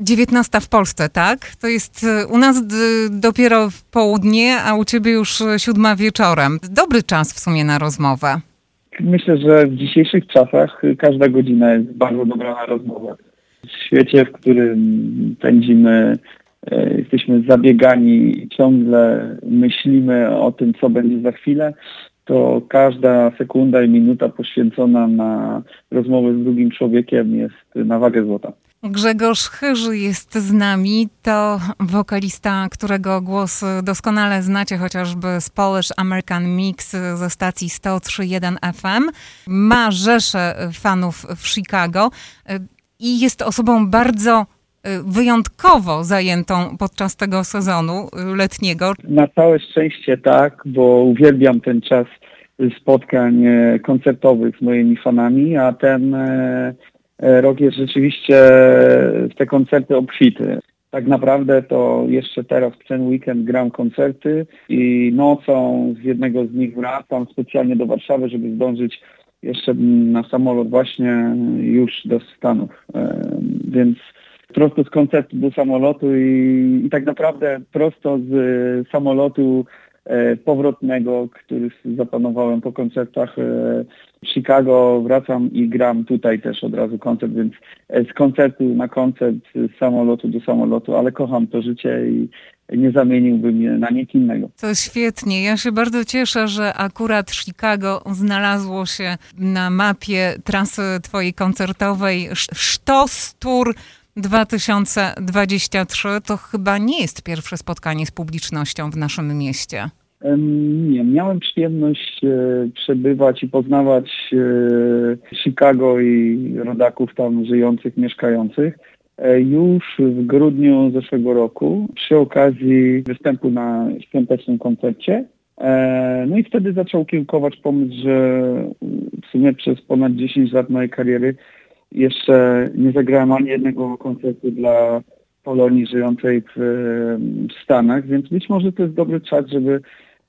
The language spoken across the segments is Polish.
19 w Polsce, tak? To jest y, u nas dopiero w południe, a u ciebie już siódma wieczorem. Dobry czas w sumie na rozmowę. Myślę, że w dzisiejszych czasach każda godzina jest bardzo dobra na rozmowę. W świecie, w którym pędzimy, jesteśmy zabiegani i ciągle myślimy o tym, co będzie za chwilę, to każda sekunda i minuta poświęcona na rozmowę z drugim człowiekiem jest na wagę złota. Grzegorz Chyży jest z nami. To wokalista, którego głos doskonale znacie chociażby z Polish American Mix ze stacji 103.1 FM. Ma rzeszę fanów w Chicago i jest osobą bardzo wyjątkowo zajętą podczas tego sezonu letniego. Na całe szczęście tak, bo uwielbiam ten czas spotkań koncertowych z moimi fanami, a ten e, E, rok jest rzeczywiście w te koncerty obfity. Tak naprawdę to jeszcze teraz w ten weekend gram koncerty i nocą z jednego z nich wracam specjalnie do Warszawy, żeby zdążyć jeszcze na samolot właśnie już do Stanów. E, więc prosto z koncertu do samolotu i, i tak naprawdę prosto z samolotu E, powrotnego, który zaplanowałem po koncertach e, w Chicago. Wracam i gram tutaj też od razu koncert, więc e, z koncertu na koncert, z samolotu do samolotu, ale kocham to życie i nie zamieniłbym je na nic innego. To świetnie. Ja się bardzo cieszę, że akurat Chicago znalazło się na mapie trasy twojej koncertowej Sztos Tour 2023 to chyba nie jest pierwsze spotkanie z publicznością w naszym mieście. Nie, miałem przyjemność e, przebywać i poznawać e, Chicago i rodaków tam żyjących, mieszkających e, już w grudniu zeszłego roku przy okazji występu na świątecznym koncercie. No i wtedy zaczął kiełkować pomysł, że w sumie przez ponad 10 lat mojej kariery jeszcze nie zagrałem ani jednego koncertu dla Polonii żyjącej w, w Stanach, więc być może to jest dobry czas, żeby,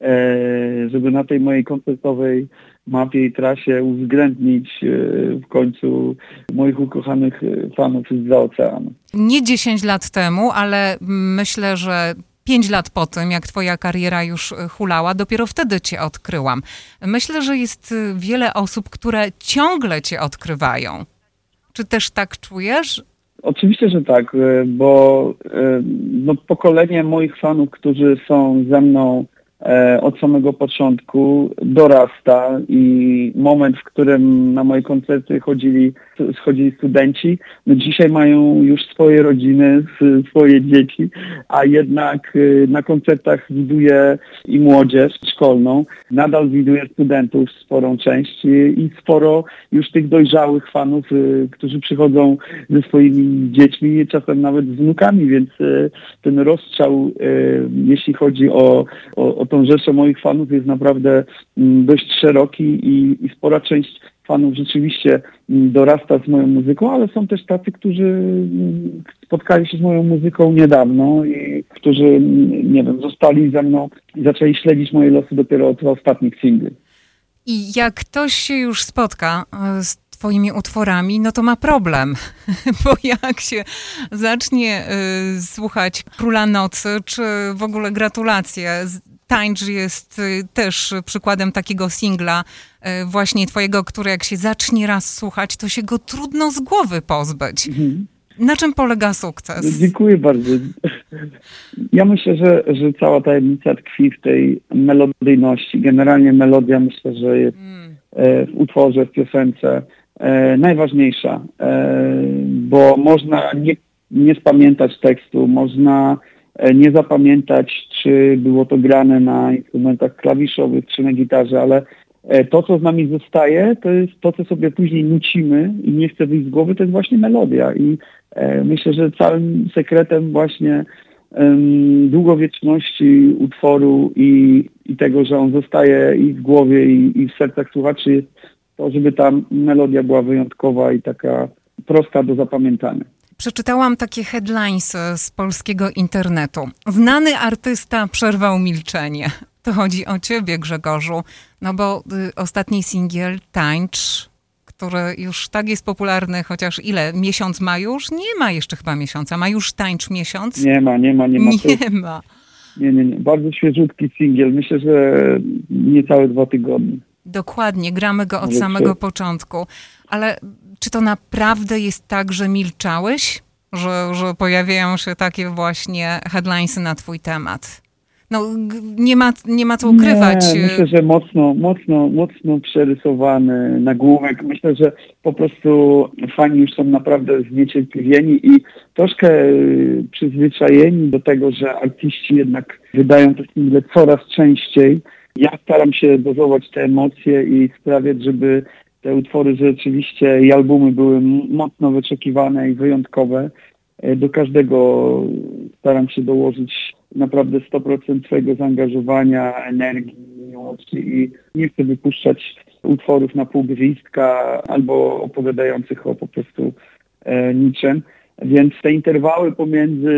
e, żeby na tej mojej koncertowej mapie i trasie uwzględnić e, w końcu moich ukochanych fanów z oceanu. Nie 10 lat temu, ale myślę, że pięć lat po tym, jak twoja kariera już hulała, dopiero wtedy cię odkryłam. Myślę, że jest wiele osób, które ciągle cię odkrywają. Czy też tak czujesz? Oczywiście, że tak, e, bo e, no, pokolenie moich fanów, którzy są ze mną od samego początku dorasta i moment, w którym na moje koncerty chodzili, schodzili studenci, no dzisiaj mają już swoje rodziny, swoje dzieci, a jednak e, na koncertach widuje i młodzież szkolną, nadal widuje studentów sporą część i sporo już tych dojrzałych fanów, e, którzy przychodzą ze swoimi dziećmi, czasem nawet z wnukami, więc ten rozstrzał, jeśli chodzi o, o, o tą rzeszę moich fanów jest naprawdę mm, dość szeroki i, i spora część fanów rzeczywiście mm, dorasta z moją muzyką, ale są też tacy, którzy mm, spotkali się z moją muzyką niedawno i którzy, nie wiem, zostali ze mną i zaczęli śledzić moje losy dopiero od ostatnich singli. I jak ktoś się już spotka e, z twoimi utworami, no to ma problem, bo jak się zacznie y, słuchać Króla Nocy, czy w ogóle gratulacje Tańcz jest y, też przykładem takiego singla y, właśnie twojego, który jak się zacznie raz słuchać, to się go trudno z głowy pozbyć. Mhm. Na czym polega sukces? Dziękuję bardzo. Ja myślę, że, że cała tajemnica tkwi w tej melodyjności. Generalnie melodia myślę, że jest mm. E, w utworze, w piosence e, najważniejsza, e, bo można nie, nie spamiętać tekstu, można nie zapamiętać, czy było to grane na instrumentach klawiszowych, czy na gitarze, ale e, to, co z nami zostaje, to jest to, co sobie później nucimy i nie chce wyjść z głowy, to jest właśnie melodia. I e, myślę, że całym sekretem właśnie długowieczności utworu i, i tego, że on zostaje i w głowie, i, i w sercach słuchaczy jest to, żeby ta melodia była wyjątkowa i taka prosta do zapamiętania. Przeczytałam takie headlines z polskiego internetu. Znany artysta przerwał milczenie. To chodzi o ciebie, Grzegorzu, no bo y, ostatni singiel Tańcz, który już tak jest popularny, chociaż ile? Miesiąc ma już? Nie ma jeszcze chyba miesiąca. Ma już tańcz miesiąc? Nie ma, nie ma, nie ma. Nie ma. Nie, nie, nie. Bardzo świeżutki singiel. Myślę, że niecałe dwa tygodnie. Dokładnie, gramy go od samego początku. Ale czy to naprawdę jest tak, że milczałeś? Że, że pojawiają się takie właśnie headlinesy na twój temat? No, nie ma, nie ma co ukrywać. Nie, myślę, że mocno, mocno, mocno przerysowany nagłówek. Myślę, że po prostu fani już są naprawdę zniecierpliwieni i troszkę y, przyzwyczajeni do tego, że artyści jednak wydają te single coraz częściej. Ja staram się dozować te emocje i sprawiać, żeby te utwory rzeczywiście i albumy były mocno wyczekiwane i wyjątkowe. E, Do każdego staram się dołożyć naprawdę 100% swojego zaangażowania, energii, miłości i nie chcę wypuszczać utworów na pół gwizdka albo opowiadających o po prostu e, niczym. Więc te interwały pomiędzy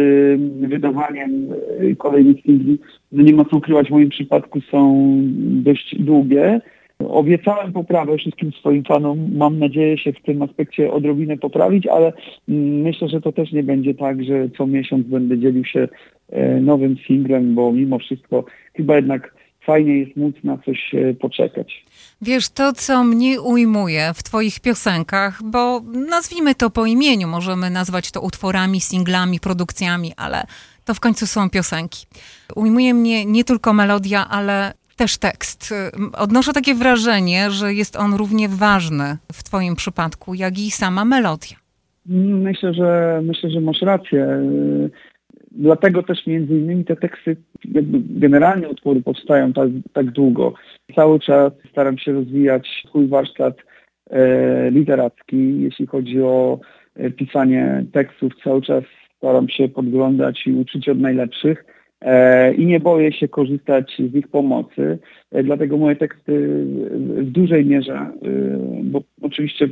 wydawaniem e, kolejnych singli, no nie ma co ukrywać, w moim przypadku są dość długie. Obiecałem poprawę wszystkim swoim fanom. Mam nadzieję się w tym aspekcie odrobinę poprawić, ale mm, myślę, że to też nie będzie tak, że co miesiąc będę dzielił się e, nowym singlem, bo mimo wszystko chyba jednak fajnie jest móc na coś e, poczekać. Wiesz, to co mnie ujmuje w twoich piosenkach, bo nazwijmy to po imieniu, możemy nazwać to utworami, singlami, produkcjami, ale to w końcu są piosenki. Ujmuje mnie nie tylko melodia, ale też tekst. Odnoszę takie wrażenie, że jest on równie ważny w twoim przypadku, jak i sama melodia. Myślę, że myślę, że masz rację. Dlatego też między innymi te teksty, generalnie utwory powstają tak, tak długo. Cały czas staram się rozwijać swój warsztat e, literacki, jeśli chodzi o e, pisanie tekstów. Cały czas staram się podglądać i uczyć od najlepszych e, i nie boję się korzystać z ich pomocy. E, dlatego moje teksty w- w dużej mierze, e, bo oczywiście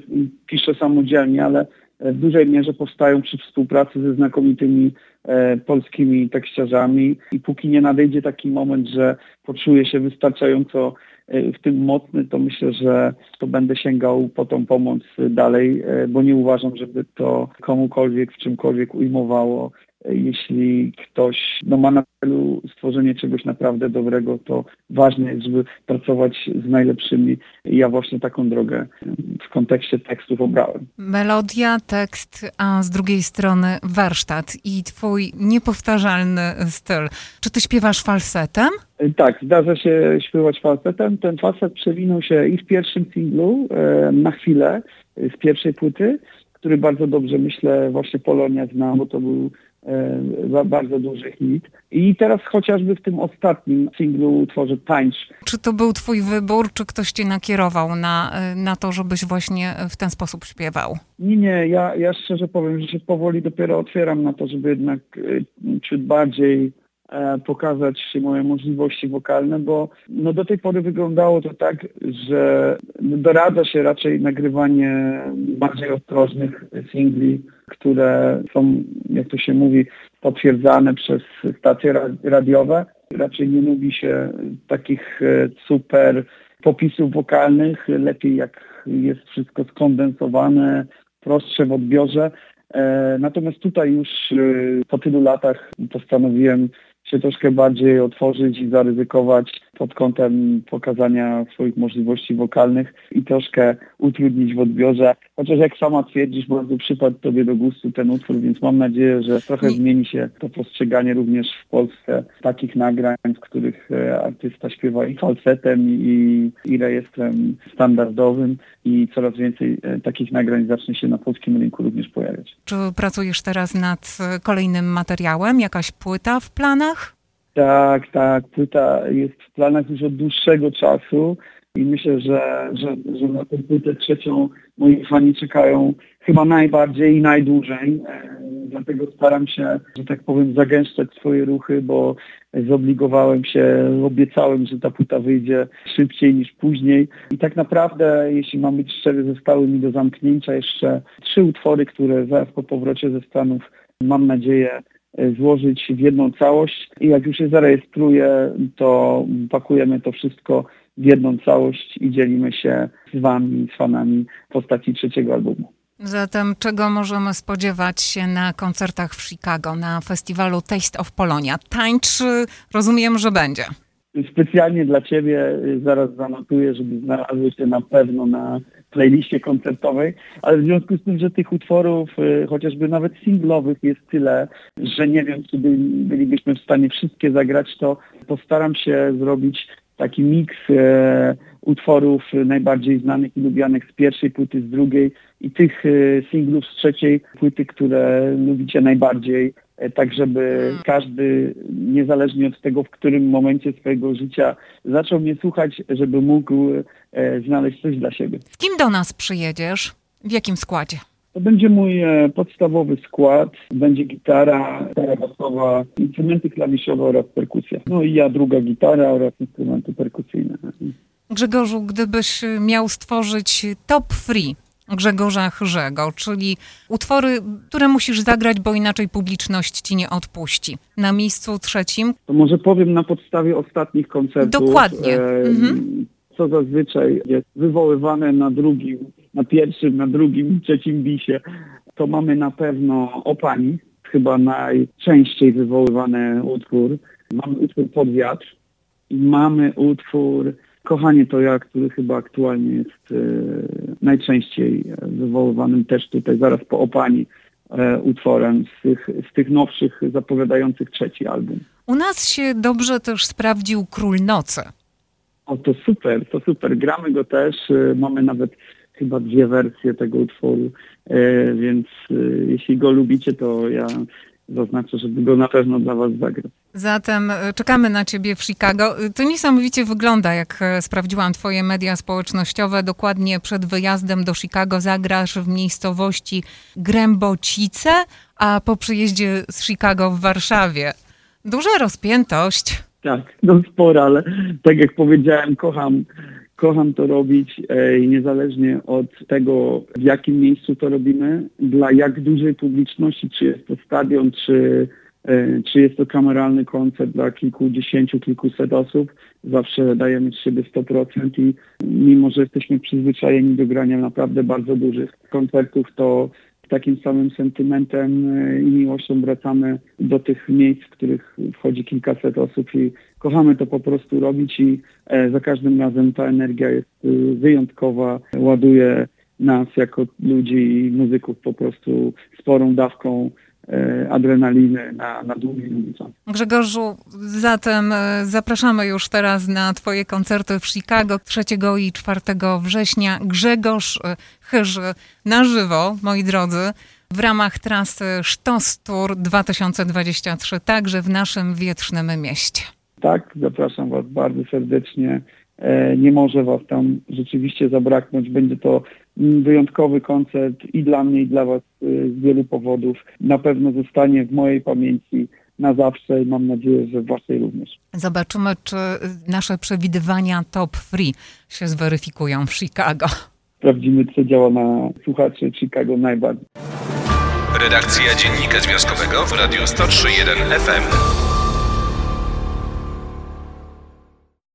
piszę samodzielnie, ale w dużej mierze powstają przy współpracy ze znakomitymi e, polskimi tekściarzami i póki nie nadejdzie taki moment, że poczuję się wystarczająco e, w tym mocny, to myślę, że to będę sięgał po tą pomoc dalej, e, bo nie uważam, żeby to komukolwiek w czymkolwiek ujmowało. Jeśli ktoś no, ma na celu stworzenie czegoś naprawdę dobrego, to ważne jest, żeby pracować z najlepszymi. I ja właśnie taką drogę w kontekście tekstów obrałem. Melodia, tekst, a z drugiej strony warsztat i twój niepowtarzalny styl. Czy ty śpiewasz falsetem? Tak, zdarza się śpiewać falsetem. Ten falset przewinął się i w pierwszym singlu e, na chwilę z pierwszej płyty, który bardzo dobrze myślę właśnie Polonia zna, bo to był bardzo duży hit. I teraz chociażby w tym ostatnim singlu tworzę Tańcz. Czy to był twój wybór, czy ktoś cię nakierował na, na to, żebyś właśnie w ten sposób śpiewał? Nie, nie, ja, ja szczerze powiem, że się powoli dopiero otwieram na to, żeby jednak e, ciut bardziej e, pokazać moje możliwości wokalne, bo no do tej pory wyglądało to tak, że doradza się raczej nagrywanie bardziej ostrożnych singli, które są, jak to się mówi, potwierdzane przez stacje ra- radiowe. Raczej nie lubi się takich e, super popisów wokalnych. Lepiej jak jest wszystko skondensowane, prostsze w odbiorze. E, Natomiast tutaj już e, po tylu latach postanowiłem się troszkę bardziej otworzyć i zaryzykować pod kątem pokazania swoich możliwości wokalnych i troszkę utrudnić w odbiorze. Chociaż jak sama twierdzisz, bardzo przypadł Tobie do gustu ten utwór, więc mam nadzieję, że trochę zmieni się to postrzeganie również w Polsce takich nagrań, w których e, artysta śpiewa i falsetem, i, i rejestrem standardowym i coraz więcej e, takich nagrań zacznie się na polskim rynku również pojawiać. Czy pracujesz teraz nad e, kolejnym materiałem? Jakaś płyta w planach? Tak, tak. Płyta jest w planach już od dłuższego czasu i myślę, że, że, że na tę płytę trzecią moi fani czekają chyba najbardziej i najdłużej. E, Dlatego staram się, że tak powiem, zagęszczać swoje ruchy, bo zobligowałem się, obiecałem, że ta płyta wyjdzie szybciej niż później. I tak naprawdę, jeśli mam być szczery, zostały mi do zamknięcia jeszcze trzy utwory, które zaraz po powrocie ze Stanów mam nadzieję złożyć w jedną całość i jak już się zarejestruję, to pakujemy to wszystko w jedną całość i dzielimy się z wami, z fanami postaci trzeciego albumu. Zatem czego możemy spodziewać się na koncertach w Chicago, na festiwalu Taste of Polonia? Tańcz rozumiem, że będzie. Specjalnie dla Ciebie y, zaraz zanotuję, żeby znalazły się na pewno na playliście koncertowej, ale w związku z tym, że tych utworów, y, chociażby nawet singlowych jest tyle, że nie wiem, czy bylibyśmy w stanie wszystkie zagrać, to postaram się zrobić taki miks e, utworów najbardziej znanych i lubianych z pierwszej płyty, z drugiej i tych e, singlów z trzeciej płyty, które lubicie najbardziej, tak żeby mm. każdy, niezależnie od tego, w którym momencie swojego życia zaczął mnie słuchać, żeby mógł e, znaleźć coś dla siebie. Z kim do nas przyjedziesz? W jakim składzie? To będzie mój e, podstawowy skład. Będzie gitara, gitara basowa, instrumenty klawiszowe oraz perkusja. No i ja druga gitara oraz instrumenty perkusyjne. Grzegorzu, gdybyś miał stworzyć top free Grzegorza Chrzego, czyli utwory, które musisz zagrać, bo inaczej publiczność ci nie odpuści. Na miejscu trzecim. To może powiem na podstawie ostatnich koncertów. Dokładnie. E, mhm. Co zazwyczaj jest wywoływane na drugim na pierwszym, na drugim, trzecim bisie, to mamy na pewno Opani, chyba najczęściej wywoływany utwór. Mamy utwór Pod wiatr i mamy utwór Kochanie to ja, który chyba aktualnie jest e, najczęściej wywoływanym też tutaj zaraz po Opani e, utworem z tych, z tych nowszych zapowiadających trzeci album. U nas się dobrze też sprawdził Król Nocy. O, to super, to super. Gramy go też. E, mamy nawet chyba dwie wersje tego utworu, więc jeśli go lubicie, to ja zaznaczę, żeby go na pewno dla Was zagrać. Zatem e, czekamy na Ciebie w Chicago. To niesamowicie wygląda, jak sprawdziłam Twoje media społecznościowe. Dokładnie przed wyjazdem do Chicago zagrasz w miejscowości Grębocice, a po przyjeździe z Chicago w Warszawie. Duża rozpiętość. Tak, no spora, ale tak jak powiedziałem, kocham kocham to robić e, i niezależnie od tego, w jakim miejscu to robimy, dla jak dużej publiczności, czy jest to stadion, czy, e, czy jest to kameralny koncert dla kilkudziesięciu, kilkuset osób, zawsze dajemy z siebie 100% i mimo, że jesteśmy przyzwyczajeni do grania naprawdę bardzo dużych koncertów, to takim samym sentymentem e, i miłością wracamy do tych miejsc, w których wchodzi kilkaset osób i kochamy to po prostu robić i e, za każdym razem ta energia jest e, wyjątkowa, ładuje nas jako ludzi i muzyków po prostu sporą dawką adrenaliny na, na długi ulicach. Grzegorzu, zatem zapraszamy już teraz na Twoje koncerty w Chicago 3 i 4 września. Grzegorz Chyży na żywo, moi drodzy, w ramach trasy Sztos Tour 2023, także w naszym wietrznym mieście. Tak, zapraszam Was bardzo serdecznie. E, nie może Was tam rzeczywiście zabraknąć. Będzie to wyjątkowy koncert i dla mnie, i dla Was e, z wielu powodów. Na pewno zostanie w mojej pamięci na zawsze i mam nadzieję, że w Waszej również. Zobaczymy, czy nasze przewidywania top free się zweryfikują w Chicago sprawdzimy, co działa na słuchaczy Chicago najbardziej. Redakcja Dziennika Związkowego w Radiu 103.1 FM.